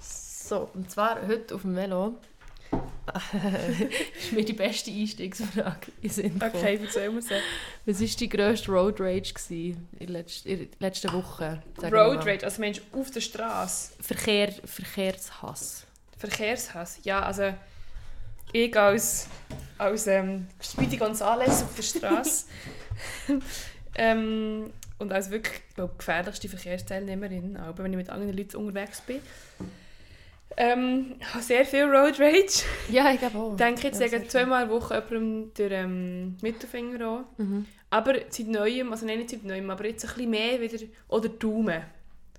So, und zwar heute auf dem Velo. ist mir die beste Einstiegsfrage in Sinn. Okay, erzähl mir so. Was war die grösste Road Rage gewesen in letzten, in der letzten Woche? Road? Rage, also Mensch auf der Straße. Verkehr, Verkehrshass. Verkehrshass. Ja, also ich als, als ähm, Speedy Gonzales auf der Straße ähm, und als wirklich glaub, gefährlichste Verkehrsteilnehmerin, auch wenn ich mit anderen Leuten unterwegs bin. Ähm, habe sehr viel Road Rage. Ja, ich glaube auch. Ich denke, jetzt Ja, sagen zweimal Woche jemandem den ähm, Mittelfinger an. Mhm. Aber seit Neuem, also nein, nicht seit Neuem, aber jetzt ein bisschen mehr wieder, oder Daumen.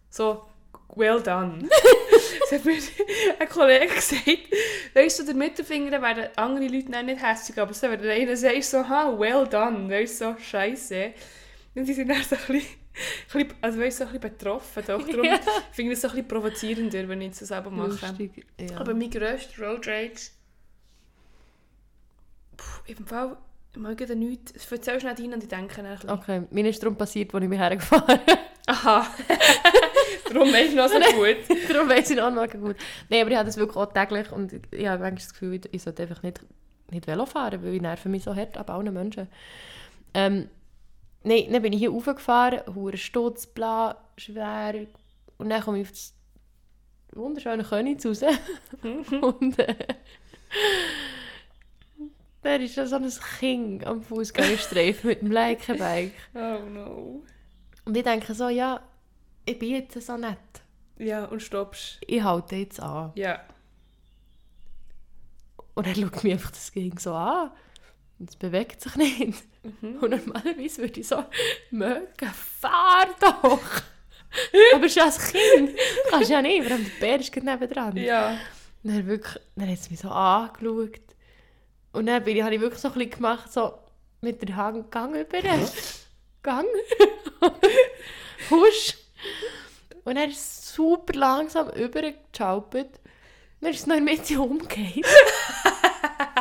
So, well done. das hat mir ein Kollege gesagt. Weißt du, der Mittelfinger werden andere Leute nicht hässlich, aber so, wenn der eine sagt so, ha, well done, weißt du, so, scheisse. Und sie sind dann so ein bisschen, also weißt so ein bisschen betroffen. Doch. Darum Ja. finde ich es so ein bisschen provozierender, wenn ich es selber mache. Lustig. Ja. Aber mein grösster Road Rage. Puh, im Fall, ich mag da nichts. Erzähl schnell rein und ich denke ein bisschen. Okay, mir ist darum passiert, als ich mich hergefahren Aha. Darum weißt du noch so gut. Darum weiss ich noch mal gut. Nein, aber ich habe das wirklich auch täglich und ich habe manchmal das Gefühl, ich- ich sollte einfach nicht, nicht Velo fahren, weil ich nerve mich so hart ab allen Menschen. Ähm, nein, dann bin ich hier raufgefahren, hure Stutz, bla, schwer. Und dann komme ich auf das wunderschöne Königs raus. und äh, da ist da so ein Kind am Fußgängerstreifen mit dem Leichenbike. Oh no. Und ich denke so, ja, ich bin jetzt so nett. Ja, und stoppst. Ich halte jetzt an. Ja. Und er schaut mich einfach das Ding so an. Und es bewegt sich nicht. Mhm. Und normalerweise würde ich so, mögen, fahr doch! Aber schon als Kind kannst du ja nicht, vor allem der Bär ist gerade nebendran. Ja. Und dann, wirklich, dann hat es mich so angeschaut. Und dann bin ich, habe ich wirklich so ein bisschen gemacht, so mit der Hand, Gang über. Gang. Husch. Und er ist super langsam übergeschaupert. Dann ist es noch in der Mitte umgekehrt.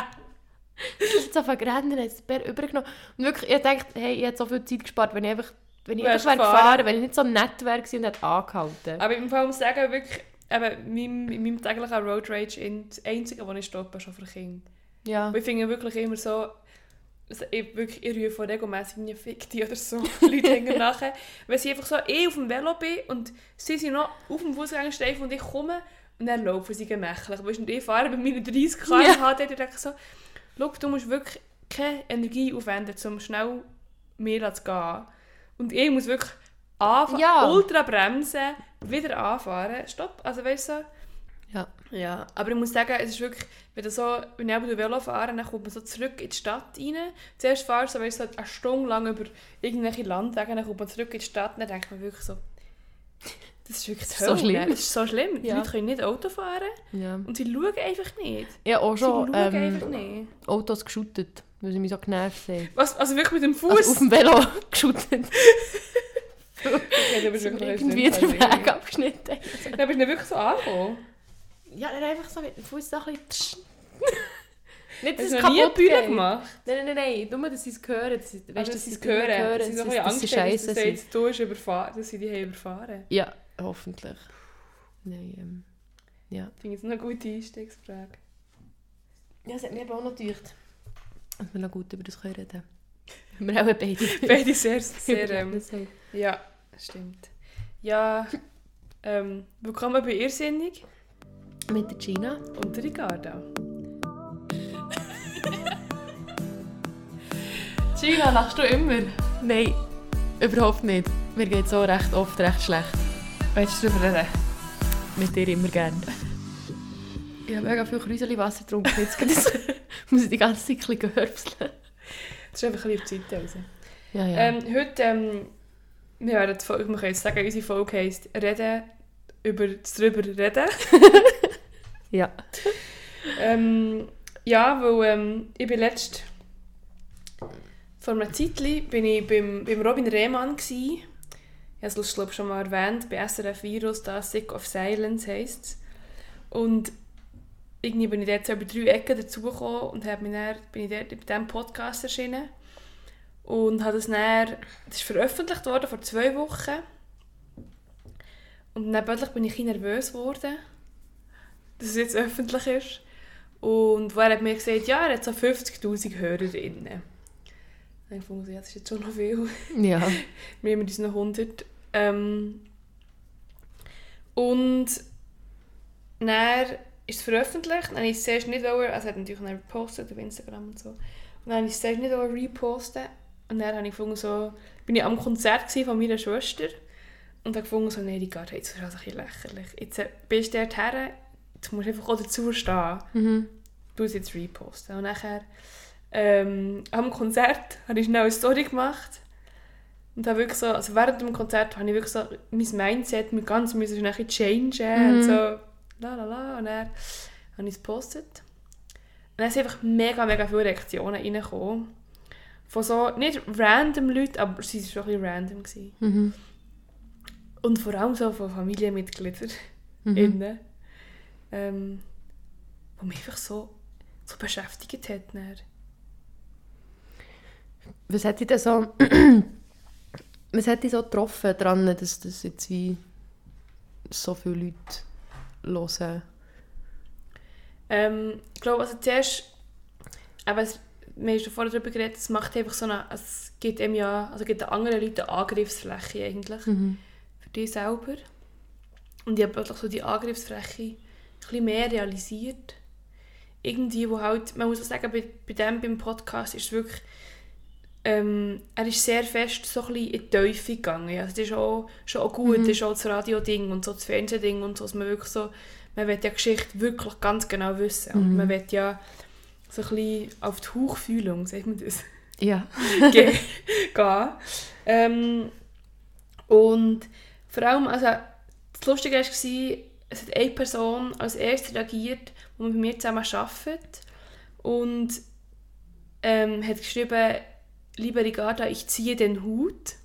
Ist auf gerannt, hat es den Bär übergenommen. Und wirklich, ich dachte, hey, ich hätte so viel Zeit gespart, wenn ich einfach, wenn ich einfach wäre gefahren. wenn ich nicht so nett wäre und hätte angehalten. Aber im Fall muss ich sagen, wirklich, eben, in meinem, in meinem täglichen Road Rage, in das Einzige, was ich stoppe, ist schon für Kinder. Ja. Und ich finde wirklich immer so, ich, wirklich, ich rufe regelmässig nie Fick die oder so Leute hängen nachher. Weil sie einfach so, ich auf dem Velo bin und sie sind noch auf dem Fußgängerstreifen und ich komme und dann laufen sie gemächlich. Weißt, und ich fahre bei meinen 30 km/h Ja. dort und denke so, schau, du musst wirklich keine Energie aufwenden, um schnell mehr zu gehen. Und ich muss wirklich anfahren, Ja. ultra bremsen, wieder anfahren. Stopp, also weißt du, Ja. ja, aber ich muss sagen, es ist wirklich, wenn, du so, wenn ich Velo fahre, dann kommt man so zurück in die Stadt rein. Zuerst fahrst du so, weißt, du, so eine Stunde lang über irgendwelche Landwege, dann kommt man zurück in die Stadt dann denkt man wirklich so, das ist wirklich So schlimm. Das ist so schlimm. Die Ja. Leute können nicht Auto fahren ja. und sie schauen einfach nicht. Ich habe auch Sie schon schauen einfach ähm, nicht. Autos geschootet, weil sie mich so genervt haben. Was, also wirklich mit dem Fuß? Also auf dem Velo geschootet. okay, bist wirklich irgendwie den Weg abgeschnitten. Dann bist du wirklich so angekommen. Ja, dann einfach so mit dem Fuß so ein bisschen... Nicht, dass es kaputt Bühne gemacht? Nein, nein, nein, nur, dass sie es hören. Dass sie, weißt, du, dass dass sie es die hören? Dass sie dass so sie- ein bisschen dass Angst sie dass sind. sagst, du hast überfahren, dass sie dich haben überfahren. Ja, hoffentlich. Nein, ähm, ja. Ich finde es eine gute Einstiegsfrage. Ja, es hat mir aber auch noch gedacht, dass wir noch gut über das können reden können. Wir haben auch beide. Beide sehr, sehr, ähm, ja, stimmt. Ja, ähm, willkommen bei Irrsinnig Mit der Gina. und der Ricarda. Gina, lachst du immer? Nein, überhaupt nicht. Mir geht so recht oft recht schlecht. Willst du darüber reden? Mit dir immer gern. Ich habe mega viel Kräuselwasser getrunken. Jetzt es- muss ich die ganze Zeit ein bisschen. Das ist einfach ein bisschen auf die Zeit raus. Ja, ja. Ähm, heute, ähm, wir werden man kann jetzt sagen, unsere Folge heisst «Reden über das drüber reden». ja. Ähm, ja, weil ähm, ich bin letzt vor einer Zeit bin ich beim, beim Robin Rehmann gsi. Ich habe es glaube schon mal erwähnt, bei SRF Virus, da «Sick of Silence» heisst es. Und irgendwie bin ich dort so über drei Ecken dazugekommen und habe mich dann, bin ich dort bei diesem Podcast erschienen. Und habe das dann, das ist veröffentlicht worden vor zwei Wochen. Und dann plötzlich bin ich ein nervös geworden, dass es jetzt öffentlich ist. Und er hat mir gesagt, ja, er hat so 50'000 Hörerinnen. Dann fand ich, ja, das ist jetzt schon noch viel. Ja. Wir haben uns noch 100. Ähm, und dann ist es veröffentlicht. Dann habe ich es zuerst nicht wollen, also hat natürlich dann gepostet auf Instagram und so. Und dann habe ich es zuerst nicht wollen reposten. Und dann habe ich gefunden, so, bin ich am Konzert von meiner Schwester. Und habe gefunden, so, nee, die geht jetzt ist das ein bisschen lächerlich. Jetzt äh, bist du dort her, jetzt musst du einfach auch dazu stehen. Mhm. Du es jetzt reposten. Und nachher ähm, am Konzert habe ich schnell eine Story gemacht. Und habe wirklich so, also während dem Konzert habe ich wirklich so mein Mindset mit ganz müssen schnell bisschen changen Mhm. und so la la la und dann habe ich es gepostet. Und dann sind einfach mega, mega viele Reaktionen reingekommen. Von so, nicht random Leuten, aber sie waren schon ein bisschen random. Gewesen. Mhm. Und vor allem so von Familienmitgliedern Mhm. innen. Ähm, wo mich einfach so, so beschäftigt hat. Dann. Was hat dich denn so... Was hat dich so getroffen daran, dass das jetzt wie so viele Leute hören? Ähm, ich glaube, also zuerst, aber es, wir haben schon vorher darüber geredet, es macht einfach so eine, es gibt einem ja, also gibt den anderen Leuten eine Angriffsfläche eigentlich, Mhm. für dich selber. Und ich habe plötzlich so die Angriffsfläche ein bisschen mehr realisiert. Irgendwie, wo halt, man muss auch sagen, bei, bei dem, beim Podcast ist es wirklich, ähm, er ist sehr fest so ein bisschen in die Tiefe gegangen. Also das ist auch, schon auch gut, das ist auch das Radio-Ding und so das Fernsehding und so, dass man wirklich so, man will ja die Geschichte wirklich ganz genau wissen. Und man will ja so ein bisschen auf die Hauchfühlung, sagt man das? Ja. ge- gehen. Ähm, und vor allem, also das Lustige war, es hat eine Person als erstes reagiert, die mit mir zusammen arbeitet und ähm, hat geschrieben, liebe Ricarda, ich ziehe den Hut.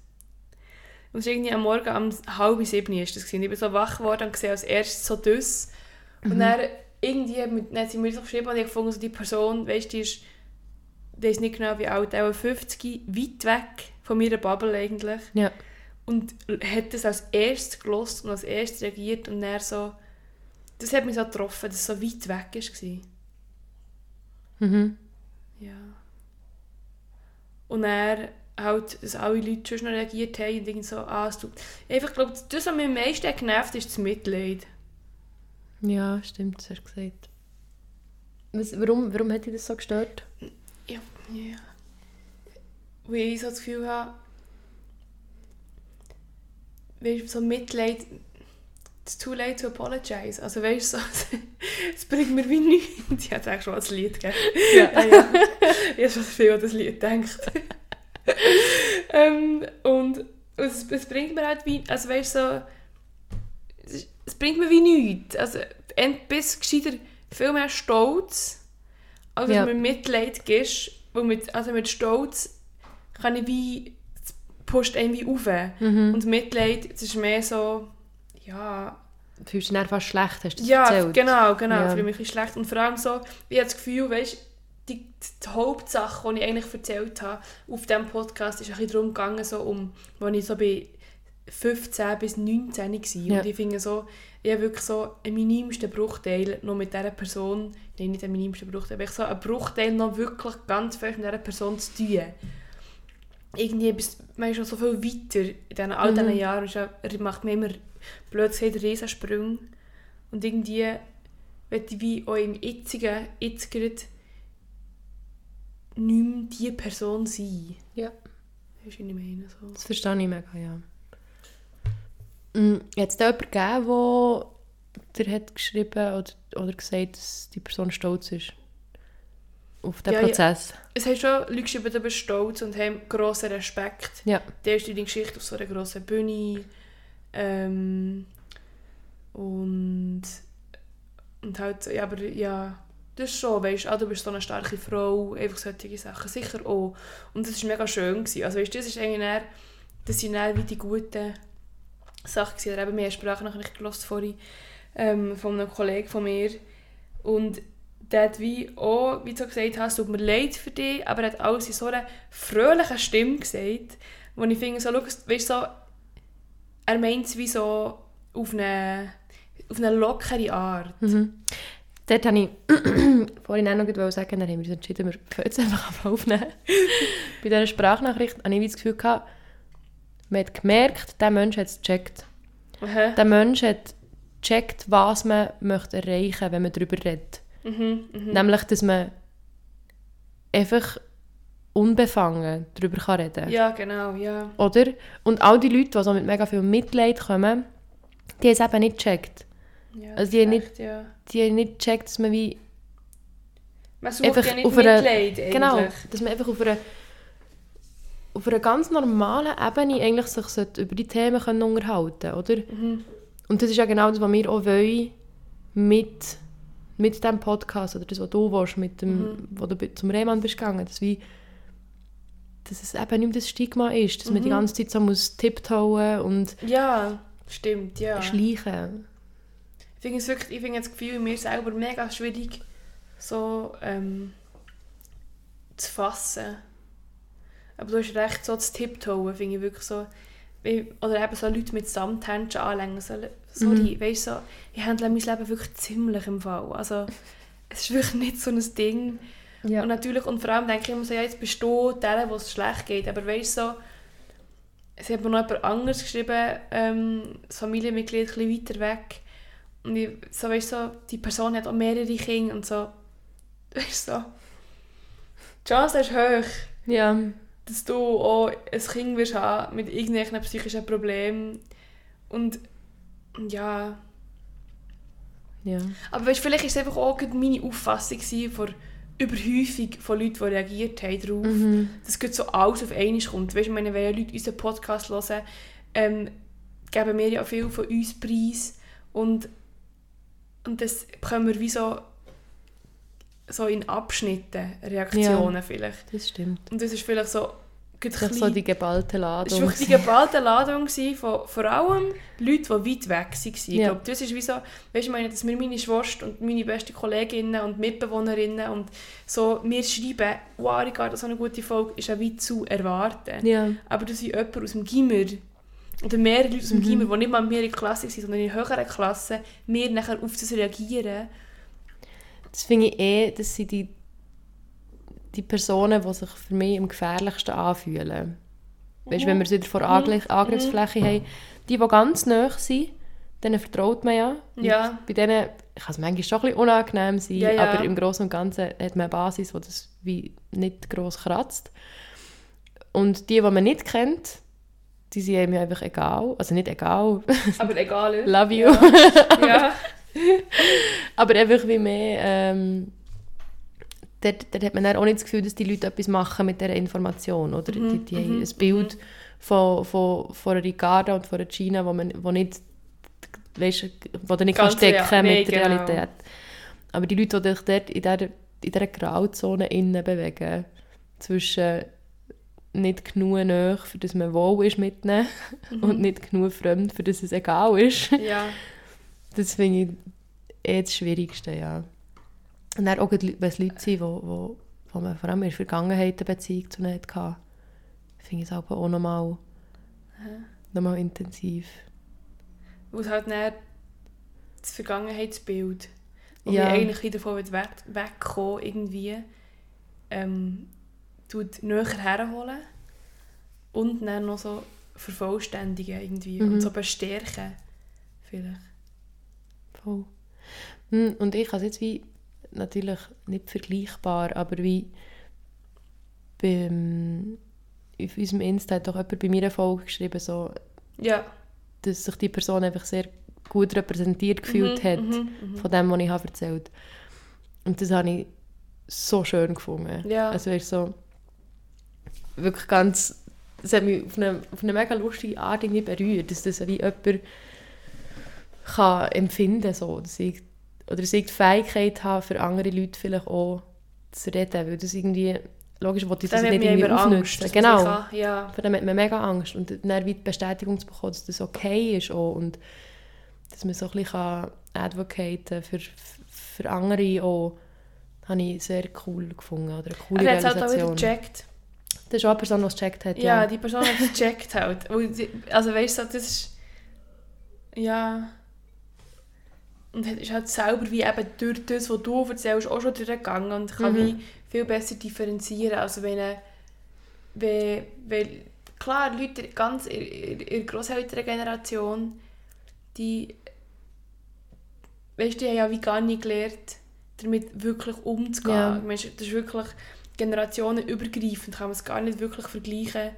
Und irgendwie am Morgen um halb sieben ist das gewesen. Ich bin so wach geworden und gesehen als erstes so das. Und dann irgendwie, mit, dann hat sie mir so geschrieben und ich gefunden, so die Person, weißt, die ist, die ist nicht genau wie alt, auch 50, weit weg von meiner Bubble eigentlich. Ja. Und hat das als erstes gelost und als erstes reagiert und dann so, das hat mich so getroffen, dass es so weit weg war. Mhm. Und dann halt, dass alle Leute schon noch reagiert haben und irgendwie so, ah, es tut... Einfach, glaube das, was mich am meisten genervt ist das Mitleid. Ja, stimmt, das hast du gesagt. Was, warum, warum hat dich das so gestört? Ja, ja. Weil ich so das Gefühl habe, weißt so Mitleid, it's too late to apologize. Also weißt du, so, es bringt mir wie nichts. Ich hätte eigentlich schon als Lied gegeben. Ja, ja. ich habe schon viel an das Lied gedacht. ähm, und es, es bringt mir halt wie, also weißt du, so, es, es bringt mir wie nichts. Also ent- bis gescheiter viel mehr Stolz, als Ja. mir Mitleid gibst. Weil mit, also mit Stolz kann ich wie, es pusht einen wie auf. Mhm. Und Mitleid, das ist mehr so, ja, Du fühlst dich dann fast schlecht, hast du ja, erzählt? genau, genau. Ja. Ich fühle mich schlecht. Und vor allem so, ich habe das Gefühl, weißt, die, die Hauptsache, die ich eigentlich erzählt habe auf diesem Podcast, ist ein bisschen darum gegangen, so um, als ich so bei 15 bis 19 war. Ja. Und ich finde so, ich habe wirklich so einen minimsten Bruchteil noch mit dieser Person, nein, nicht einen minimsten Bruchteil, aber ich so einen Bruchteil noch wirklich ganz fest mit dieser Person zu tun. Irgendwie bist man ist schon so viel weiter in diesen, all diesen Mhm. Jahren. Er macht mir immer blöd gesagt Riesensprünge. Und irgendwie möchte ich wie auch im jetzigen, jetzt gerade nicht mehr die Person sein. Ja. Weißt du, was ich meine? So. Das verstehe ich mega, ja. Mm, Hat es da jemanden gegeben, der dir hat geschrieben oder, oder gesagt, dass die Person stolz ist? Auf den Ja, ja. Prozess? Es haben schon Leute geschrieben, du bist stolz und haben grossen Respekt. Ja. Die erste deine Geschichte auf so einer grossen Bühne. Ähm, und, und halt, ja, aber ja, das ist schon, weißt du, ah, du bist so eine starke Frau, einfach solche Sachen, sicher auch. Und das war mega schön. Gewesen. Also weißt das ist eigentlich eher, das sind eher wie die guten Sachen gewesen. Oder eben, wir haben Sprachnachricht gehört vorhin ähm, von einem Kollegen von mir. Und der hat wie auch, wie du gesagt hast, tut mir leid für dich, aber er hat alles in so einer fröhlichen Stimme gesagt, wo ich finde, so, schau, weißt, so, er meint es wie so, auf eine, auf eine lockere Art. Mhm. Dort habe ich vorhin auch noch sagen, dann haben wir uns entschieden, wir fangen jetzt einfach aufnehmen. Bei dieser Sprachnachricht hatte ich das Gefühl, gehabt, man hat gemerkt, der Mensch hat es gecheckt. Aha. Der Mensch hat gecheckt, was man möchte erreichen wenn man darüber redet. Mhm, mhm. Nämlich, dass man einfach unbefangen darüber kann reden kann. Ja, genau, ja. Oder? Und all die Leute, die so mit mega viel Mitleid kommen, die haben es eben nicht gecheckt. ja Also die haben echt, ja. Die haben nicht gecheckt, dass man wie... Man sucht Einfach ja nicht auf Mitleid eigentlich. Genau, dass man einfach auf einer, auf einer ganz normalen Ebene eigentlich sich über die Themen können unterhalten oder? Mhm. Und das ist ja genau das, was wir auch wollen mit, mit diesem Podcast oder das, was du willst, mit dem, Mhm. wo du zum Rehmann bist gegangen, dass, wie, dass es eben nicht mehr das Stigma ist, dass man die Mhm. ganze Zeit so muss tiptoen und Ja, stimmt, ja. schleichen. Ich finde es wirklich, ich finde das Gefühl in mir selber mega schwierig, so ähm, zu fassen. Aber du hast recht, so zu tiptoen, finde ich wirklich so. Oder eben so Leute mit Samthändchen anlängen. So, sorry, Mhm. weißt du, so, ich handle mein Leben wirklich ziemlich im Fall. Also, es ist wirklich nicht so ein Ding. Ja. Und natürlich, und vor allem denke ich immer so, ja, jetzt bist du der, wo es schlecht geht. Aber weißt du, so, es hat mir noch jemand anderes geschrieben, ähm, das Familienmitglied ein weiter weg. Und ich, so, weißt du, so, die Person hat auch mehrere Kinder und so, weißt du, so, die Chance ist hoch, ja. dass du auch ein Kind wirst haben mit irgendwelchen psychischen Problemen. Und ja, ja. aber weißt, vielleicht war es einfach auch meine Auffassung von Überhäufung von Leuten, die reagiert haben darauf. Mhm. dass gerade so alles auf einmal kommt. Weißt du, wenn Leute unseren Podcast hören, ähm, geben wir ja viel von uns preis und, und das bekommen wir wie so, so in Abschnitten Reaktionen vielleicht. Das stimmt. Und das ist vielleicht so Das so die geballte Ladung. es war die geballte Ladung von vor allem Leuten, die weit weg waren. Ich Ja. glaube, das ist wie so, weißt du, ich meine, dass mir meine Schwester und meine beste Kolleginnen und Mitbewohnerinnen und so mir schreiben, wow, Ricardo, so eine gute Folge ist ja weit zu erwarten. Ja. Aber dass ich jemand aus dem Gimmer oder mehrere Leute aus dem Mhm. Gimmer, die nicht mal in der Klasse sind, sondern in höheren Klassen, mir nachher auf das reagieren. Das finde ich eh, das sind die, die Personen, die sich für mich am gefährlichsten anfühlen. Weißt du, wenn wir es wieder vor Angriff, Angriffsfläche haben, die, die ganz nah sind, denen vertraut man ja. Ja. Bei denen kann es manchmal schon ein bisschen unangenehm sein, Ja, ja. aber im Großen und Ganzen hat man eine Basis, die das wie nicht gross kratzt. Und die, die man nicht kennt, die sind einem ja einfach egal. Also nicht egal, Aber egal. love you. Ja. ja. Aber einfach wie mehr, ähm, dort, dort hat man dann auch nicht das Gefühl, dass die Leute etwas machen mit dieser Information. Oder? die, die haben ein Bild von, von, von einer Ricarda und von einer Gina, wo man wo nicht, weißt, wo du nicht Ganz kannst stecken real- nee, mit der genau. Realität. Aber die Leute, die sich dort in dieser, in dieser Grauzone innen bewegen, zwischen nicht genug nahe, für das man wohl ist mit ihnen und nicht genug fremd, für das es egal ist. ja. Das finde ich eh das Schwierigste, ja. Und dann auch, wenn es Leute sind, wo, wo, wo man vor allem in der Vergangenheit eine Beziehung zu ihnen hatte, finde ich es auch nochmal noch mal intensiv. Es halt dann das Vergangenheitsbild, wo Ja. eigentlich wieder davon weg, wegkommen, irgendwie, ähm, tut näher herholen und dann noch so vervollständigen irgendwie Mhm. und so bestärken vielleicht. Voll. Hm, Und ich habe es jetzt wie, natürlich nicht vergleichbar, aber wie beim, auf unserem Insta hat doch jemand bei mir eine Folge geschrieben, so, Ja. dass sich die Person einfach sehr gut repräsentiert gefühlt Mhm, hat mhm, mhm. von dem, was ich habe erzählt Und das habe ich so schön gefunden. Ja. Also weißt, so wirklich ganz, das hat mich auf eine, auf eine mega lustige Art irgendwie berührt, dass das wie jemand kann empfinden so, dass ich, oder ich die Fähigkeit habe, für andere Leute vielleicht auch zu reden, weil das irgendwie, logisch wollte ich das hat nicht irgendwie immer Angst. aufnutzen. man Genau. kann- Ja. Vor dem hat man mega Angst. Und dann wie die Bestätigung zu bekommen, dass das okay ist auch. und dass man so ein bisschen kann advocaten für, für andere auch, habe ich sehr cool gefunden. Oder eine coole Er hat es halt auch wieder Realisation. gecheckt. das ist auch eine Person, die es gecheckt hat. Ja, Ja, die Person hat es gecheckt halt. Sie- Also weißt du, das ist... ja. Und ist halt selber wie eben durch das, was du erzählst, auch schon durchgegangen und kann Mhm. wie viel besser differenzieren. Also wenn, wenn, wenn klar, Leute ganz in, in, in der Grosselterngeneration, die, weißt, die haben ja wie gar nicht gelernt, damit wirklich umzugehen. Ja. Meine, das ist wirklich generationenübergreifend, kann man es gar nicht wirklich vergleichen.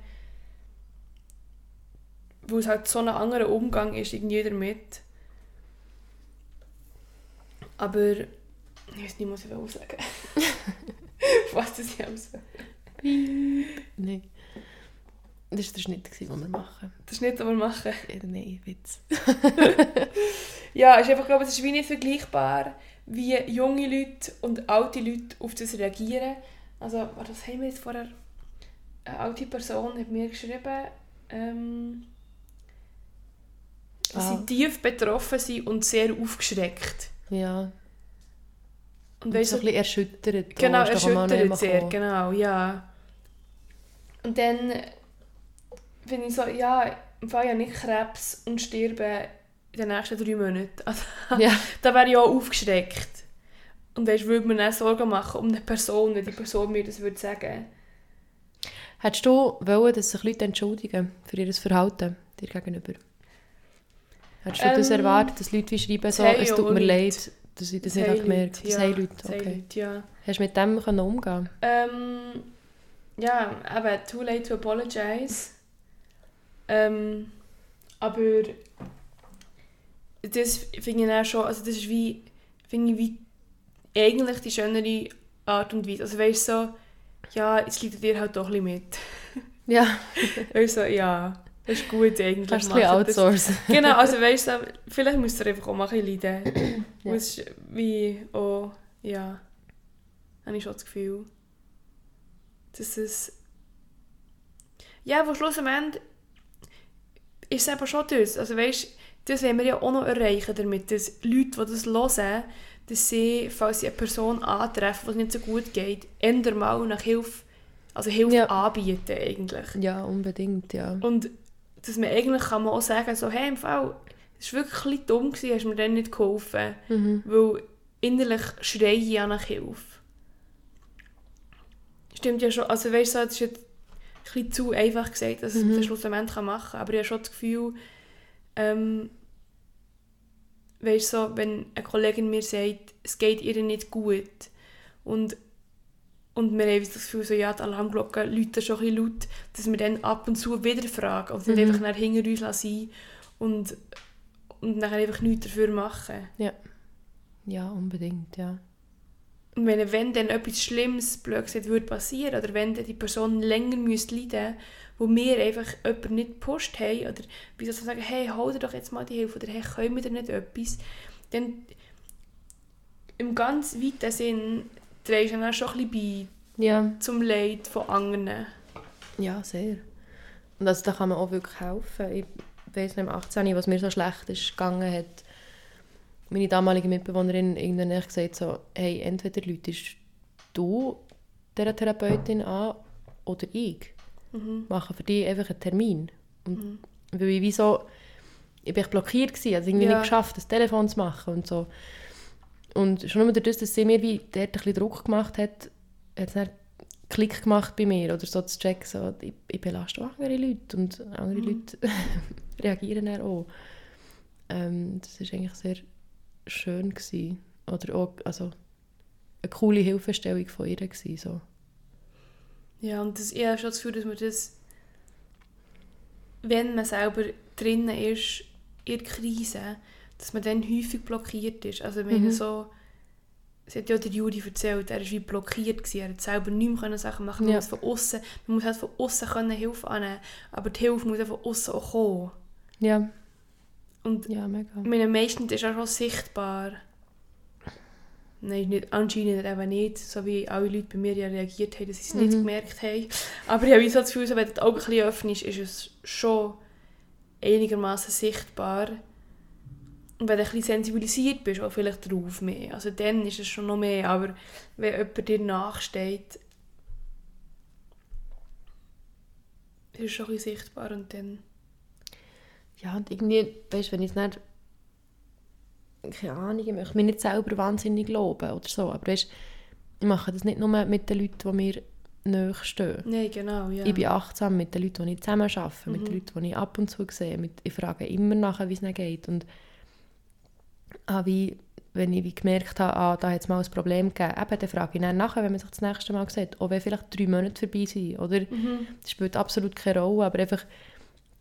Weil es halt so ein anderer Umgang ist irgendwie damit. Aber ich weiß nicht, was ich sagen Was das ich sagen Nein. Das war der Schnitt, den wir machen. Ist nicht, was wir machen. Äh, Nein, Witz. Ja, ich einfach glaube, es ist wie nicht vergleichbar, wie junge Leute und alte Leute auf das reagieren. Also, was haben wir jetzt vorher? Eine alte Person hat mir geschrieben, ähm, dass Ah. sie tief betroffen sind und sehr aufgeschreckt. Ja. Und weißt so ein bisschen erschüttert. Genau, auch, erschüttert sehr, genau, ja. Und dann finde ich so, ja, im Fall ja nicht Krebs und sterben in den nächsten drei Monaten. Also, Ja. da wäre ich auch aufgeschreckt. Und weißt, würde mir dann Sorgen machen um eine Person, wenn die Person mir das würde sagen. Hättest du wollen, dass sich Leute entschuldigen für ihr Verhalten dir gegenüber? Hättest du das Ähm, erwartet, dass Leute wie schreiben, so, das es tut auch mir Leute. leid, dass ich das, nicht habe gemerkt Das ja. Leute, Das okay. Leute, ja. Hast du mit dem können umgehen Ähm, ja, eben, too late to apologize. Ähm, aber das finde ich dann schon, also das ist wie, finde ich wie eigentlich die schönere Art und Weise. Also weißt du, so, ja, jetzt liegt dir halt doch ein bisschen mit. Ja, Weißt du, so, ja, das ist gut eigentlich. kannst du ein das. outsourcen. Genau, also weißt du, vielleicht müsst ihr einfach auch mal ein bisschen leiden. Ja. Und es ist wie, oh, ja, habe ich schon das Gefühl, dass es, ja, wo Schluss am Ende ist es eben schon das. Also weißt, das wollen wir ja auch noch erreichen damit, dass Leute, die das hören, dass sie, falls sie eine Person antreffen, die es nicht so gut geht, ändern mal nach Hilfe, also Hilfe Ja. anbieten eigentlich. Ja, unbedingt, ja. Und dass man eigentlich kann man auch sagen, so, hey, im Fall, es war wirklich ein bisschen dumm, gewesen, hast mir dann nicht geholfen. Mhm. Weil innerlich schreie ich ja nach Hilfe. Stimmt ja schon, also weißt du, so, das ist jetzt ein bisschen zu einfach gesagt, dass Mhm. es das schlussendlich machen kann. Aber ich habe schon das Gefühl, ähm, weißt du, so, wenn eine Kollegin mir sagt, es geht ihr nicht gut und und wir haben das Gefühl, so, ja, die Alarmglocken läuten schon ein bisschen laut, dass wir dann ab und zu wieder fragen und nicht Mhm. einfach nach hinter uns lassen und, und dann einfach nichts dafür machen. Ja, unbedingt, ja. Und wenn, wenn dann etwas Schlimmes, gesagt, würde passieren oder wenn dann die Person länger müsste leiden wo wir einfach jemanden nicht gepusht haben oder wie soll ich sagen, hey, hol dir doch jetzt mal die Hilfe oder hey, können wir dir nicht etwas, dann im ganz weiten Sinn trägst du dann auch schon ein bisschen Ja, bei zum Leid von anderen. ja, sehr. Und also, da kann man auch wirklich helfen. Ich weiß nicht, im 18, was mir so schlecht ist gegangen, hat meine damalige Mitbewohnerin irgendwann echt gesagt so, hey, entweder läutest du dieser Therapeutin an oder ich. Mhm. Machen für dich einfach einen Termin. Und Mhm. weil ich wie so, ich bin echt blockiert gewesen, also irgendwie Ja. nicht geschafft, das Telefon zu machen und so. Und schon nur dadurch, dass sie mir wie dort ein bisschen Druck gemacht hat, hat es dann Klick gemacht bei mir oder so zu checken, so, ich, ich belaste auch andere Leute und andere Mhm. Leute reagieren dann auch. Ähm, das war eigentlich sehr schön. Gewesen. Oder auch, also, eine coole Hilfestellung von ihr gewesen, so. Ja, und das, ich habe schon das Gefühl, dass man das, wenn man selber drinnen ist, in der Krise, dass man dann häufig blockiert ist. Also wenn Mhm. so, es hat ja der Juri erzählt, er war wie blockiert, gewesen. er hat selber nicht mehr Sachen machen man Ja. muss von außen, man muss halt von außen können Hilfe annehmen, aber die Hilfe muss auch von außen auch kommen. Ja, Und ja, mega. meine, meistens ist auch schon sichtbar. Nein, nicht, anscheinend eben nicht, so wie alle Leute bei mir ja reagiert haben, dass sie es nicht Mhm. gemerkt haben. Aber ich habe wie so das Gefühl, so, wenn du die Augen ein bisschen öffnest, ist es schon einigermaßen sichtbar. Und wenn du ein bisschen sensibilisiert bist, auch vielleicht drauf mehr. Also dann ist es schon noch mehr, aber wenn jemand dir nachsteht, ist es schon ein bisschen sichtbar und dann... ja, und irgendwie, weißt du, wenn ich es nicht, keine Ahnung, ich möchte mich nicht selber wahnsinnig loben oder so, aber weißt, ich mache das nicht nur mit den Leuten, die mir nahe stehen. Nein, genau, ja. Ich bin achtsam mit den Leuten, die ich zusammen arbeite, mit den Leuten, die ich ab und zu sehe. Mit, ich frage immer nachher, wie es ihnen geht. Und ah, wie, wenn ich wie gemerkt habe, ah, da hat es mal ein Problem gegeben, eben, dann frage ich dann nachher, wenn man sich das nächste Mal sieht, auch wenn vielleicht drei Monate vorbei sind. Oder? Das spielt absolut keine Rolle, aber einfach,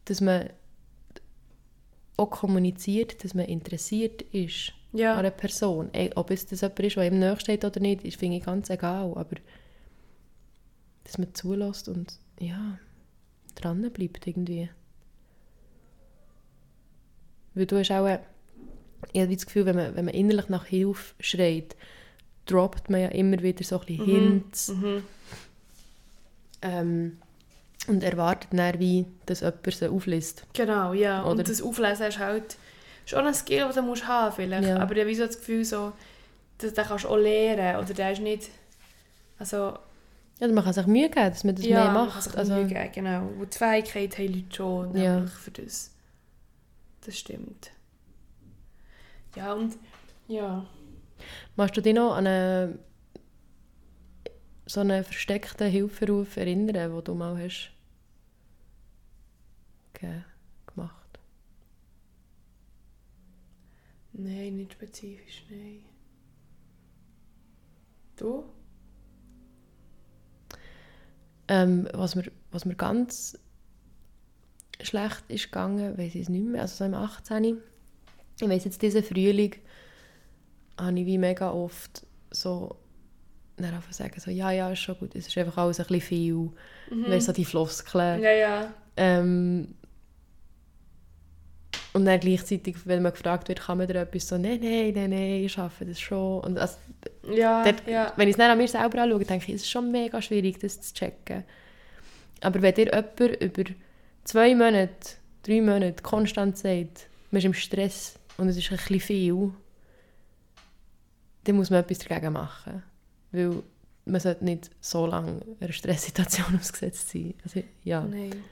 dass man auch kommuniziert, dass man interessiert ist ja. an einer Person. Ob es das jemand ist, der ihm nahe steht oder nicht, ist, finde ich ganz egal. Aber dass man zulässt und ja, dran bleibt irgendwie. Weil du hast auch, ich habe das Gefühl, wenn man, wenn man innerlich nach Hilfe schreit, droppt man ja immer wieder so ein bisschen Hints Mhm. ähm, und erwartet dann wie, dass jemand sie aufliest. Genau, ja. Oder- Und das Auflesen ist halt schon ein Skill, den du musst haben vielleicht. Ja. Aber ich habe so das Gefühl, so, dass den kannst du auch lernen. Oder der ist nicht... Also, Ja, man kann sich Mühe geben, dass man das ja, mehr man macht. sich also, Mühe geben, genau. Und die Fähigkeit haben Leute schon, Ja. nämlich für das. Das stimmt. Ja, und... Ja. Magst du dich noch an eine, so einen versteckten Hilferuf erinnern, den du mal hast ge gemacht? Nein, nicht spezifisch, nein. Du? Ähm, was, mir, was mir ganz schlecht ist gegangen, weiß ich es nicht mehr, also so im 18. Ich weiss jetzt, diesen Frühling habe ich wie mega oft so dann einfach sagen, so, ja, ja, ist schon gut, es ist einfach alles ein bisschen viel. Mhm. Weißt so die Floskeln. Ja, ja. Ähm, und dann gleichzeitig, wenn man gefragt wird, kann man da etwas so, nein, nein, nein, nein, ich schaffe das schon. Und also, Ja, dort, ja. wenn ich es dann an mir selber anschaue, denke ich, es ist schon mega schwierig, das zu checken. Aber wenn dir jemand über zwei Monate, drei Monate konstant sagt, man ist im Stress und es ist ein bisschen viel, dann muss man etwas dagegen machen. Weil man sollte nicht so lange einer Stresssituation ausgesetzt sein. Also, ja. Nein.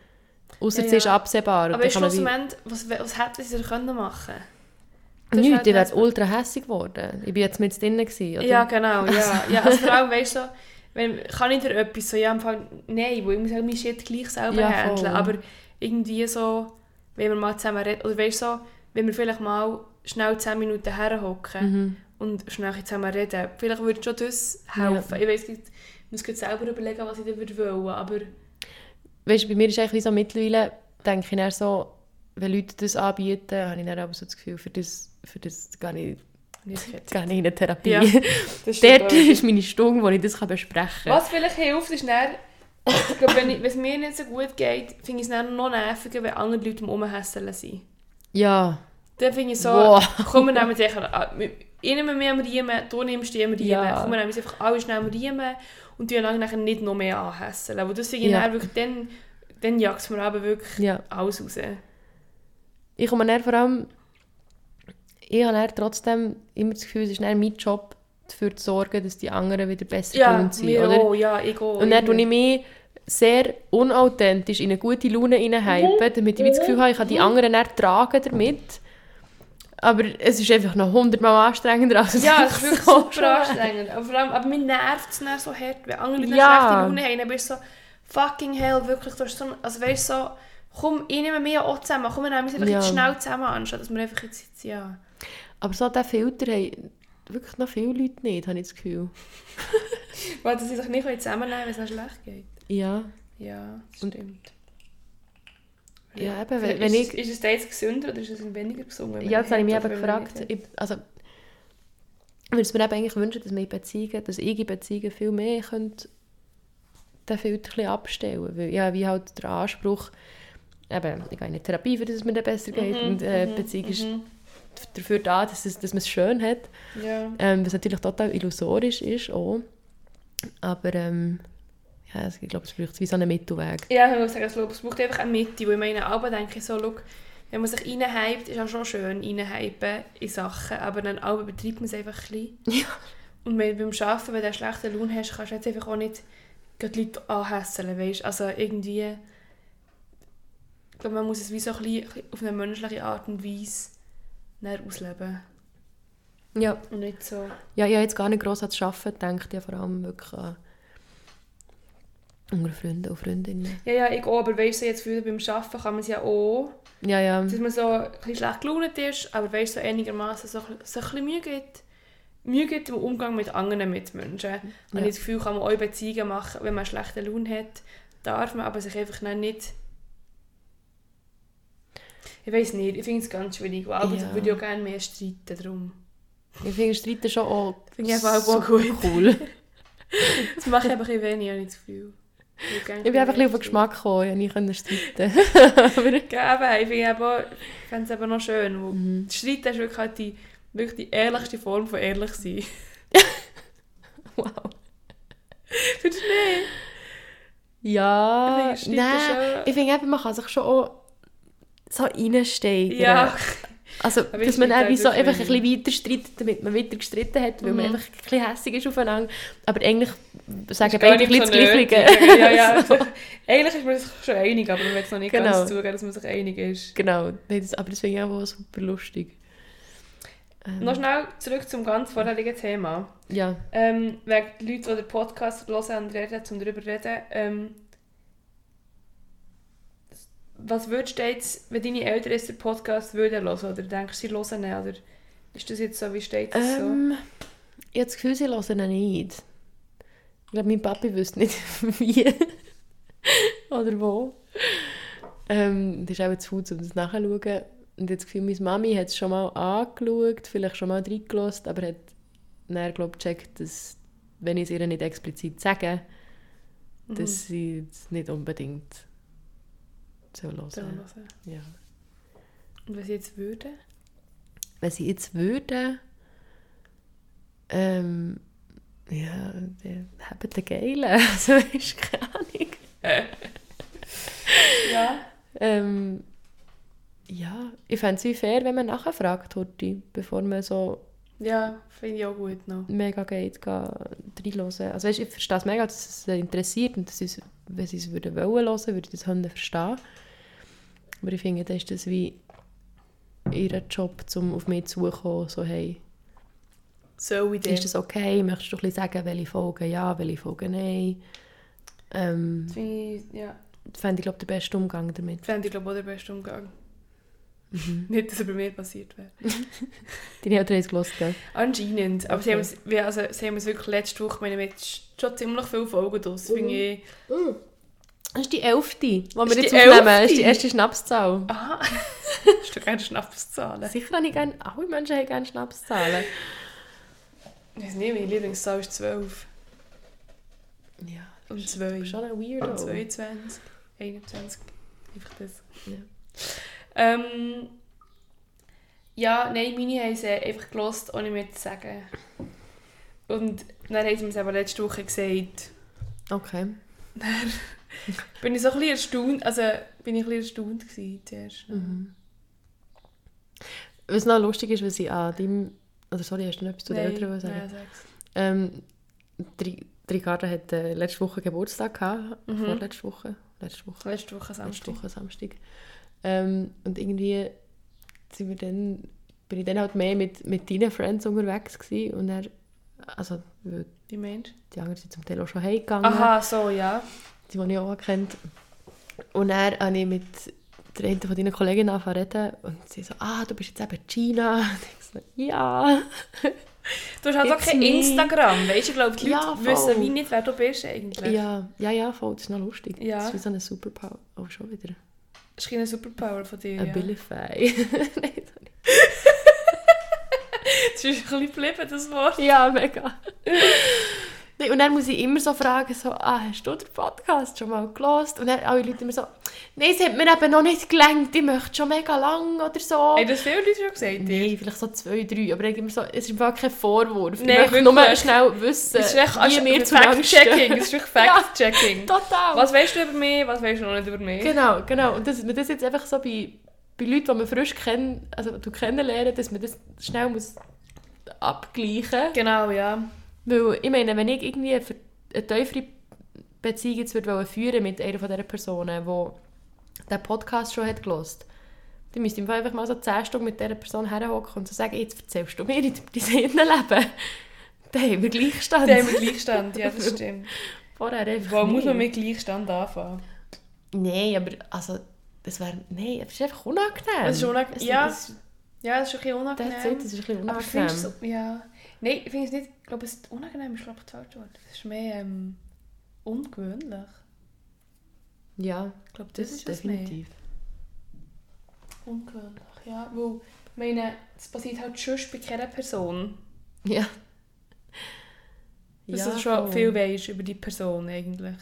Außer Ja, es ist ja. absehbar. Aber kann man wie- was, was hätten sie können machen ist Nichts, halt ich wäre ultra hässig geworden. Ich war jetzt mit drinnen. Gewesen, oder? Ja, genau, ja. ja also vor allem, weißt du, so, wenn, kann ich dir etwas so, ja, im Fall, nein, weil ich muss halt mein Shit gleich selber Ja, handeln, aber irgendwie so, wenn wir mal zusammen reden, oder weißt du, so, wenn wir vielleicht mal schnell 10 Minuten herhocken Mhm. und schnell zusammen reden, vielleicht würde schon das helfen. Ich weiss nicht, ich muss selber überlegen, was ich dann würde wollen, aber Weißt bei mir ist eigentlich so mittlerweile, denke ich dann so, wenn Leute das anbieten, habe ich dann aber so das Gefühl, für das, für das gehe ich, nicht gehe ich in eine Therapie. Ja, das Dort ist meine Stunde, wo ich das kann besprechen kann. Was vielleicht hilft, ist dann, ich glaube, wenn ich- wenn es mir nicht so gut geht, finde ich es dann noch nerviger, wenn andere Leute um sind. Ja, Dann finde ich so, Boah. komm, wir nehmen sicher, ah, nehme mir am Riemen, du nimmst die am Riemen, Ja. komm, wir nehmen einfach alle schnell am Riemen und die nachher nicht noch mehr anhässeln. Aber das finde ich Ja. dann wirklich, dann, dann jagt es mir aber wirklich ja. alles raus. Ich komme dann vor allem, ich habe dann trotzdem immer das Gefühl, es ist dann mein Job, dafür zu sorgen, dass die anderen wieder besser Ja, gelaunt sind. oder? auch, ja, ich auch. Und dann tue ich mich sehr unauthentisch in eine gute Laune hineinhypen, damit ich das Gefühl habe, ich kann die anderen dann tragen damit. Aber es ist einfach noch hundertmal anstrengender als es Ja, es ist wirklich so super anstrengend. Aber vor allem, aber mir nervt es dann so hart, wenn andere Leute Ja. schlechte Laune haben. Dann bist du so, fucking hell, wirklich, du hast so, also weißt du, so, komm, ich nehme mich auch zusammen, komm, wir nehmen uns einfach Ja. jetzt schnell zusammen, anstatt dass wir einfach jetzt, jetzt ja. Aber so diesen Filter haben wirklich noch viele Leute nicht, habe ich das Gefühl. Weil sie sich nicht zusammennehmen können, wenn es ihnen schlecht geht. Ja, Ja, das Und- stimmt. ja eben, wenn, ist, wenn ich... es, ist es da jetzt gesünder oder ist es weniger gesund? Ja, das habe ich mich eben gefragt. Ich, also, ich würde es mir eben eigentlich wünschen, dass wir Beziehungen, dass ich in Beziehungen viel mehr könnte den Filter ein bisschen abstellen Weil ja, wie halt der Anspruch, eben, ich gehe in eine Therapie, für das es mir dann besser geht. Mhm, und äh, mhm, Beziehung ist mhm. dafür da, dass, es, dass man es schön hat. hat. Ja. Ähm, was natürlich total illusorisch ist auch. Aber ähm, ja, also ich glaube, es braucht wie so einen Mittelweg. Ja, ich muss sagen, also, es braucht einfach eine Mitte, wo ich meine, aber denke ich so, schau, wenn man sich reinhypt, ist auch schon schön, reinhypen in Sachen, aber dann auch betreibt man es einfach ein bisschen. Ja. Und wenn, beim Arbeiten, wenn du einen schlechten Lohn hast, kannst du jetzt einfach auch nicht die Leute anhässeln, weißt Also irgendwie Ich glaube, man muss es wie so ein bisschen auf eine menschliche Art und Weise ausleben. Ja. Und nicht so... Ja, ich habe jetzt gar nicht gross an das Arbeiten gedacht, habe vor allem wirklich an unter Freunden und Freundinnen. Ja, ja, ich auch, aber weißt du, jetzt früher beim Arbeiten kann man es ja auch, Ja, ja. dass man so ein bisschen schlecht gelaunt ist, aber weißt du, so einigermaßen so, so ein bisschen Mühe gibt. Mühe gibt im Umgang mit anderen Mitmenschen. Und Ja. das Gefühl, kann man auch Beziehungen machen, wenn man schlechte Laune hat, darf man aber sich einfach nicht... Ich weiß nicht, ich finde es ganz schwierig, aber Ja. ich würde ja gerne mehr streiten darum. Ich finde Streiten schon auch Finde ich einfach auch gut. cool. Das mache ich einfach ein wenig, habe ich das Gefühl. Ich, bin einfach ein auf den Geschmack gekommen, ich konnte streiten. Aber ich finde ich fände es eben noch schön, wo Mhm. Streiten ist wirklich, halt die, wirklich die ehrlichste Form von ehrlich sein. wow. Findest du nicht? Ja, Ich finde, nein. schon- Ich finde eben, man kann sich schon auch so reinsteigern. Ja, Also, Aber dass man dann so einfach ein bisschen weiter streitet, damit man weiter gestritten hat, weil man Mhm. einfach ein bisschen hässig ist aufeinander. Aber eigentlich sagen beide ein bisschen so das. Gleiche. Ja, ja. so. Eigentlich ist man sich schon einig, aber man will es noch nicht Genau. ganz zugeben, dass man sich einig ist. Genau, aber das finde ich auch super lustig. Ähm, Noch schnell zurück zum ganz vorherigen Thema. Ja, Ähm, wegen die Leute, die den Podcast hören und reden, um darüber zu reden. Ähm, was würdest du jetzt, wenn deine Eltern jetzt den Podcast würden hören, oder denkst du, sie hören ihn, oder ist das jetzt so, wie steht das ähm, ich habe das Gefühl, sie hören ihn nicht. Ich glaube, mein Papi wüsste nicht, wie oder wo. Ähm, das ist auch zu faul, um das nachzuschauen. Und das Gefühl, meine Mami hat es schon mal angeschaut, vielleicht schon mal reingelassen, aber hat dann, glaube ich, gecheckt, dass, wenn ich es ihr nicht explizit sage, so? dass sie es nicht unbedingt hören hören. Ja. Und was sie jetzt würden? Wenn sie jetzt würden, ähm, ja, die haben den Geilen, also ist keine Ahnung. Ja. Ähm, ja, ich fände es wie fair, wenn man nachher fragt, Horti, bevor man so Ja, finde ich auch gut noch. mega geht, reinhören. Also weißt, ich verstehe es mega, dass es sie interessiert und dass sie es, wenn sie es würden wollen hören, würde ich das verstehen. Aber ich finde, dann ist das wie ihr Job, um auf mich zuzukommen, so hey, So ist das okay, möchtest du ein bisschen sagen, welche Folgen ja, welche Folgen nein. Ähm, Das finde ich, ja, das fände ich, glaube der beste Umgang damit. fände ich glaube auch der beste Umgang. Mhm. Nicht, dass er bei mir passiert wäre. Deine Eltern haben es gehört, gell? Anscheinend. Aber sie, Okay. haben es, also, sie haben es wirklich letzte Woche, meine, wir schon ziemlich viele Folgen draus. Finde ich. Das ist die elfte, die wir jetzt die aufnehmen. Das ist die erste Schnapszahl. Aha! Hast du gerne Schnapszahlen? Sicher habe ich gerne, alle Menschen haben gerne Schnapszahlen. Ich weiß nicht, meine Lieblingszahl ist 12. Ja, Und das 2. ist schon ein Weirdo. Und 22. 21. Einfach das. Ja. Ähm, ja, nein, meine haben sie einfach gelost, ohne mir zu sagen. Und dann haben sie mir es aber letzte Woche gesagt. Okay. Bin ich so ein bisschen erstaunt, also bin ich ein bisschen erstaunt gewesen zuerst. Mhm. Was noch lustig ist, was ich an deinem... Oder sorry, hast du noch etwas zu den Eltern sagen? nein. Ähm, die Ricarda hat äh, letzte Woche Geburtstag gehabt. Mhm. Vorletzte Woche. Letzte Woche. Letzte Woche Letzte Samstag. Woche Samstag. Ähm, und irgendwie sind wir dann, bin ich dann halt mehr mit, mit deinen Friends unterwegs gewesen. Und er, also, Wie meinst die anderen sind zum Teil auch schon heimgegangen. Aha, so, ja. Die, die ich auch kennt. Und dann habe ich mit der einen von deinen Kolleginnen angefangen reden und sie so, ah, du bist jetzt eben Gina. Und ich so, ja. Du hast halt auch It's kein. Instagram, weißt du? Ich glaube, die Leute Ja, voll. wissen wie nicht, wer du bist eigentlich. Ja, ja, ja, voll, das ist noch lustig. Ja. Das ist wie so eine Superpower. Oh, schon wieder. Das ist keine Superpower von dir, ja. Abilify. Nein, so nicht. Das ist ein bisschen geblieben, das Wort. ja, mega. Nee, Und dann muss ich immer so fragen, so, ah, hast du den Podcast schon mal gelost? Und dann alle Leute immer so, nein, es hat mir eben noch nicht gelangt, ich möchte schon mega lang oder so. Haben das viele Leute schon gesagt? Nein, vielleicht so zwei, drei, aber ich immer so, es ist einfach kein Vorwurf. Nein, ich möchte nur schnell wissen, Das ist echt wie wir zueinander Fact-Checking. Das stehen. ist wirklich Fact-Checking. Total. Was weißt du über mich, was weißt du noch nicht über mich? Genau, genau. Und man das jetzt einfach so bei, bei Leuten, die man frisch kennt, also du kennenlernen, dass man das schnell muss abgleichen Genau, ja. Weil, ich meine, wenn ich irgendwie eine, eine tiefere Beziehung jetzt würde führen mit einer von diesen Personen, die den Podcast schon hat gelost, dann müsste ich einfach mal so 10 Stunden mit dieser Person herhocken und so sagen, jetzt erzählst du mir in dein Seelenleben. Dann haben wir Gleichstand. Da haben wir Gleichstand, ja, das stimmt. Vorher einfach Wo muss man mit Gleichstand anfangen? Nein, aber also, das wäre... Nein, das ist einfach unangenehm. Das ist unangenehm. Es- Ja, es- ja, das ist ein bisschen Das, unangenehm. das ist ein bisschen Aber unangenehm. findest du ja. Nein, ich finde es nicht, ich glaube, es ist unangenehm, ist glaube das falsche Wort. Es ist mehr ähm, ungewöhnlich. Ja, Ich glaube, das, das, ist es definitiv. Ungewöhnlich, ja. Weil, ich meine, das passiert halt schon bei keiner Person. Ja. Dass Ja, du schon voll. viel weißt über die Person eigentlich.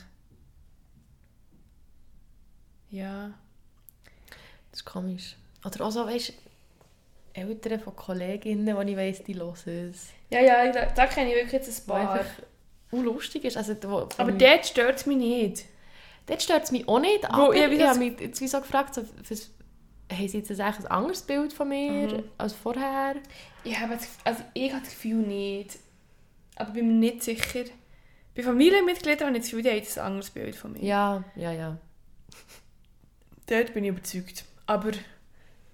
Ja. Das ist komisch. Oder auch so, weißt Eltern von Kolleginnen, die ich weiss, die hören es. Ja, ja, da, da kenne ich wirklich jetzt ein Wo paar. einfach auch lustig ist. Also, wo, Aber wo- dort stört es mich nicht. dort stört es mich auch nicht, aber ich das- habe mich jetzt wie so gefragt, so, was, haben sie jetzt eigentlich ein anderes Bild von mir Mhm. als vorher? Ich habe das, also ich habe das Gefühl nicht. Aber bin mir nicht sicher. Bei Familienmitgliedern habe ich das Gefühl, die haben ein anderes Bild von mir. Ja, ja, ja. Dort bin ich überzeugt. Aber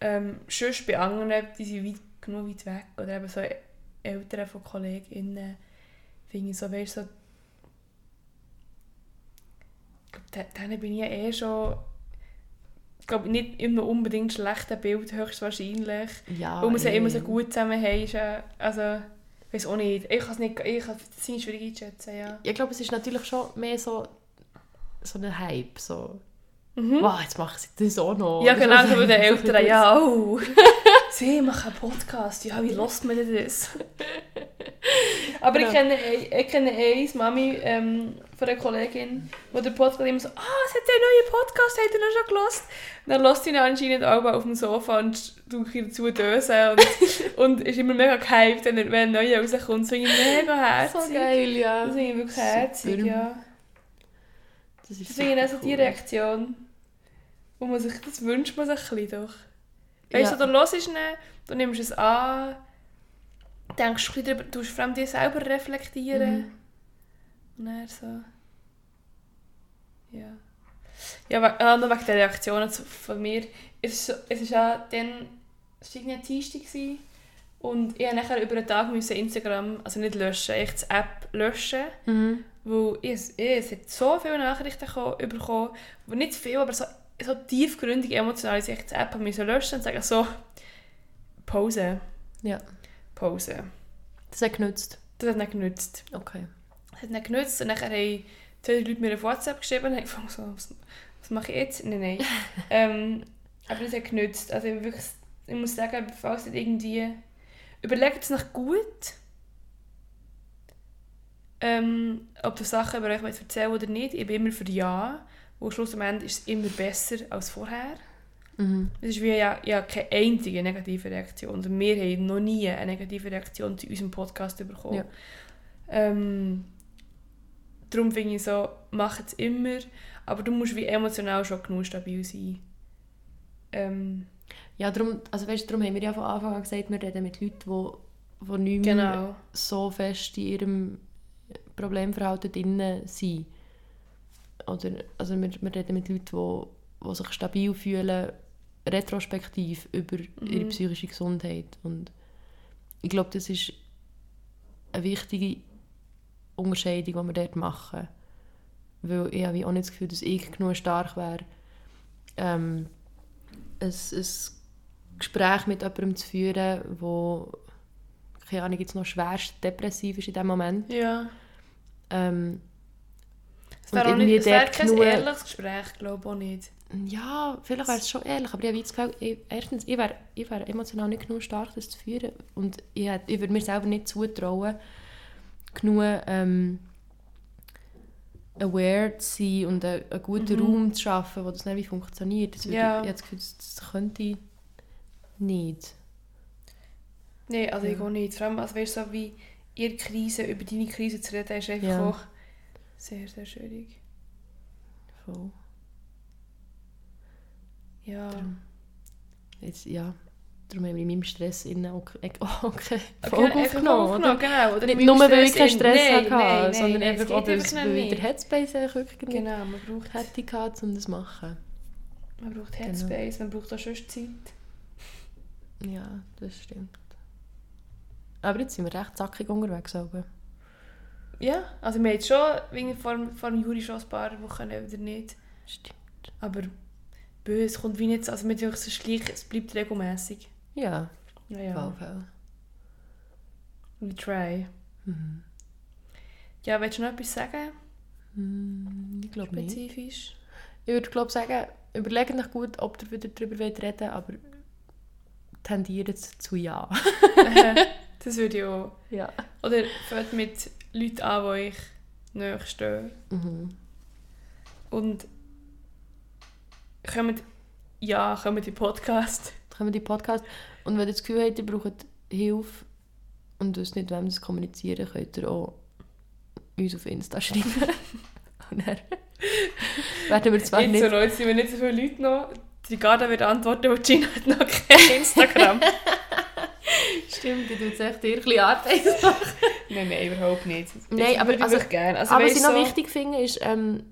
ähm, sonst bei anderen, die sind weit, genug weit weg. Oder eben so Eltern von KollegInnen, finde ich so, weißt du, so, denen bin ich ja eh schon, ich glaube, nicht einem unbedingt schlechten Bild, höchstwahrscheinlich. ja Weil wir sie eh. immer so gut zusammen haben. Also, ich weiß auch nicht. Ich kann es nicht, ich kann ist schwierig einschätzen, ja. Ich glaube, es ist natürlich schon mehr so, so ein Hype. So, Mhm. wow, jetzt machen sie das auch noch. Ja, genau, so bei den So Eltern. das- Ja, oh. Sie machen einen Podcast. Ja, wie lässt man denn das? Aber ich kenne, ein- ich kenne eine Mami ähm, von einer Kollegin, die den Podcast immer so, ah, sie hat einen neuen Podcast, habt ihr noch schon gelost? Dann lässt sie ihn anscheinend auch auf dem Sofa und tut ihr dazu dösen und, und ist immer mega gehypt, wenn, er- wenn ein neuer rauskommt. Das finde ich mega herzig. So geil, ja. Das finde ich wirklich Super. herzig, ja. Das ist Das ich super also die cool. Reaktion, wo man sich, das wünscht man sich ein bisschen doch. Weißt Ja. du, du hörst es nicht, du nimmst es an, denkst ein bisschen darüber, du vor allem dich selber reflektieren. Mhm. Und dann so... Ja. Ja, äh, noch wegen der Reaktionen von mir. Es so, es ist ja dann... Es war Dienstag und ich musste nachher über einen Tag müssen Instagram, also nicht löschen, echt die App löschen. Mhm. Weil ich, ich, es hat so viele Nachrichten ko- bekommen, nicht viel, aber so, so tiefgründig emotional, dass ich die App müssen löschen und sagen so, Pause, Ja, Pause. das hat genützt. Das hat nicht genützt. Okay. Das hat nicht genützt und dann haben zwei Leute mir auf WhatsApp geschrieben und ich so, was, was mache ich jetzt? Nein, nein. ähm, aber das hat genützt. Also ich, wirklich, ich muss sagen, falls nicht irgendwie... Überlegt es noch gut, ähm, ob ihr Sachen über euch erzählen oder nicht. Ich bin immer für Ja. Und schlussendlich ist es immer besser als vorher. Mhm. Es ist wie ja, ja keine einzige negative Reaktion. Also wir haben noch nie eine negative Reaktion zu unserem Podcast bekommen. Ja. Ähm, darum finde ich so, mach es immer, aber du musst wie emotional schon genug stabil sein. Ähm, Ja, darum, also weißt, darum haben wir ja von Anfang an gesagt, wir reden mit Leuten, die, die nicht mehr genau. so fest in ihrem Problemverhalten drin sind. Oder, also wir, wir reden mit Leuten, die, die sich stabil fühlen, retrospektiv über ihre Mhm. psychische Gesundheit. Und ich glaube, das ist eine wichtige Unterscheidung, die wir dort machen. Weil ich habe auch nicht das Gefühl, dass ich genug stark wäre, ähm, ein, ein Gespräch mit jemandem zu führen, wo keine Ahnung, jetzt noch schwerst depressiv ist in dem Moment. Ja. Ähm, Es wäre auch irgendwie nicht, es wäre kein genug- ehrliches Gespräch, glaube ich auch nicht. ja, vielleicht wäre es schon ehrlich, aber ich habe das Gefühl, ich, erstens, ich wäre, ich wäre emotional nicht genug stark, das zu führen. Und ich, hätte- ich würde mir selber nicht zutrauen, genug ähm, aware zu sein und einen, einen guten Mhm. Raum zu schaffen, wo das nicht funktioniert. Das würde, Ja. Ich habe das Gefühl, das, das könnte ich nicht. Nein, also ich Ja. auch nicht. Vor allem, also weißt du, so wie ihre Krise, über deine Krise zu reden, ist einfach Ja. auch sehr, sehr schwierig. Voll. Ja. Darum. Jetzt, ja, darum haben wir in meinem Stress innen auch, keine Okay, Folge aufgenommen. oder? genau. Oder Nicht nur, weil ich keinen in- Stress nein, hatte, nein, sondern nein, einfach weil, nicht. der Headspace eigentlich wirklich Genau, man braucht... fertig hatte, um das zu machen. Man braucht Headspace, man braucht auch schon Zeit. Ja, das stimmt. Aber jetzt sind wir recht zackig unterwegs. Aber. Ja, also wir haben jetzt schon wegen vor, vor dem Juri schon ein paar Wochen wieder nicht. Stimmt. Aber bö, es kommt wie nicht, also mit es ist gleich, es bleibt regelmäßig. Ja, Ja, ja. Fall. We try. Mhm. Ja, willst du noch etwas sagen? Hm, Ich glaube nicht. Spezifisch? Ich würde glaube sagen, überlegt euch gut, ob ihr wieder darüber wollt reden aber tendiert zu ja. das würde ich auch. Ja. Oder fängt mit Leuten an, die euch näher stehen. Mhm. Und kommt, ja, kommt in den Podcast. Wir die Podcast. Und wenn ihr das Gefühl habt, ihr braucht Hilfe und wisst nicht, wem das kommunizieren, könnt ihr auch uns auf Insta schreiben. und dann werden wir zwar Jetzt nicht... so Leute sind wir nicht so viele Leute noch. Die Garda wird antworten, und Gina hat noch kein Instagram. Stimmt, die tut echt dir ein bisschen Arbeit nein, nein, überhaupt nicht. Nein, Das aber würde ich also- wirklich gerne. Also, Aber was ich noch so- wichtig finde, ist ähm,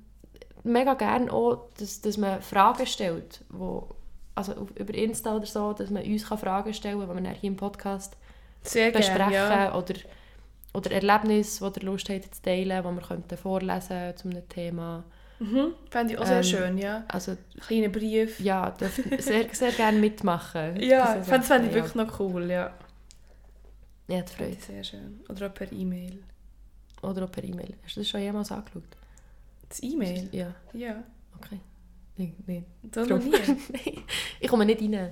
mega gerne auch, dass, dass man Fragen stellt, wo, also auf, über Insta oder so, dass man uns kann Fragen stellen kann, die wir hier im Podcast Sehr besprechen gerne, ja. oder, oder Erlebnisse, die ihr Lust habt zu teilen, die wir könnten vorlesen zu einem Thema. Mhm, fände ich auch sehr Ähm, schön, ja. Also Kleiner Brief. ja, sehr, sehr gerne mitmachen. Ja, Das fände ich wirklich noch cool, ja. Ja, das freut. ich sehr schön. Oder auch per E-Mail. Oder auch per E-Mail. Hast du das schon jemals angeschaut? Das E-Mail? Ja, Ja. okay. Nee. Das noch nie. Nein, ich komme nicht rein.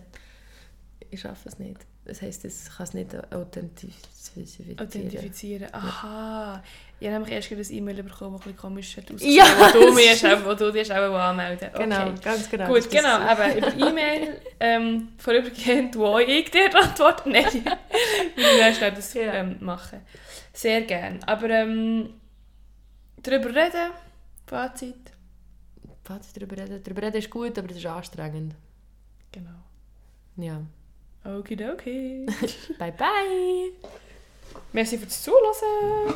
Ich schaffe es nicht. Das heisst, ich kann es nicht authentifizieren. Authentifizieren. Aha. Ich habe nämlich erst ein E-Mail bekommen, das ein bisschen komisch hat Ja. ausgesehen, wo du mich hast, wo du dich auch anmelden Okay. Genau, ganz genau. Gut, genau, aber über E-Mail ähm, vorübergehend, wo ich dir antworte, nein, ich dann schnell das Ja. ähm, machen. Sehr gerne. Aber ähm, darüber reden, Fazit. Fazit darüber reden. Darüber reden ist gut, aber es ist anstrengend. Genau. Ja. Okidoki. Bye bye! Merci fürs Zuhören.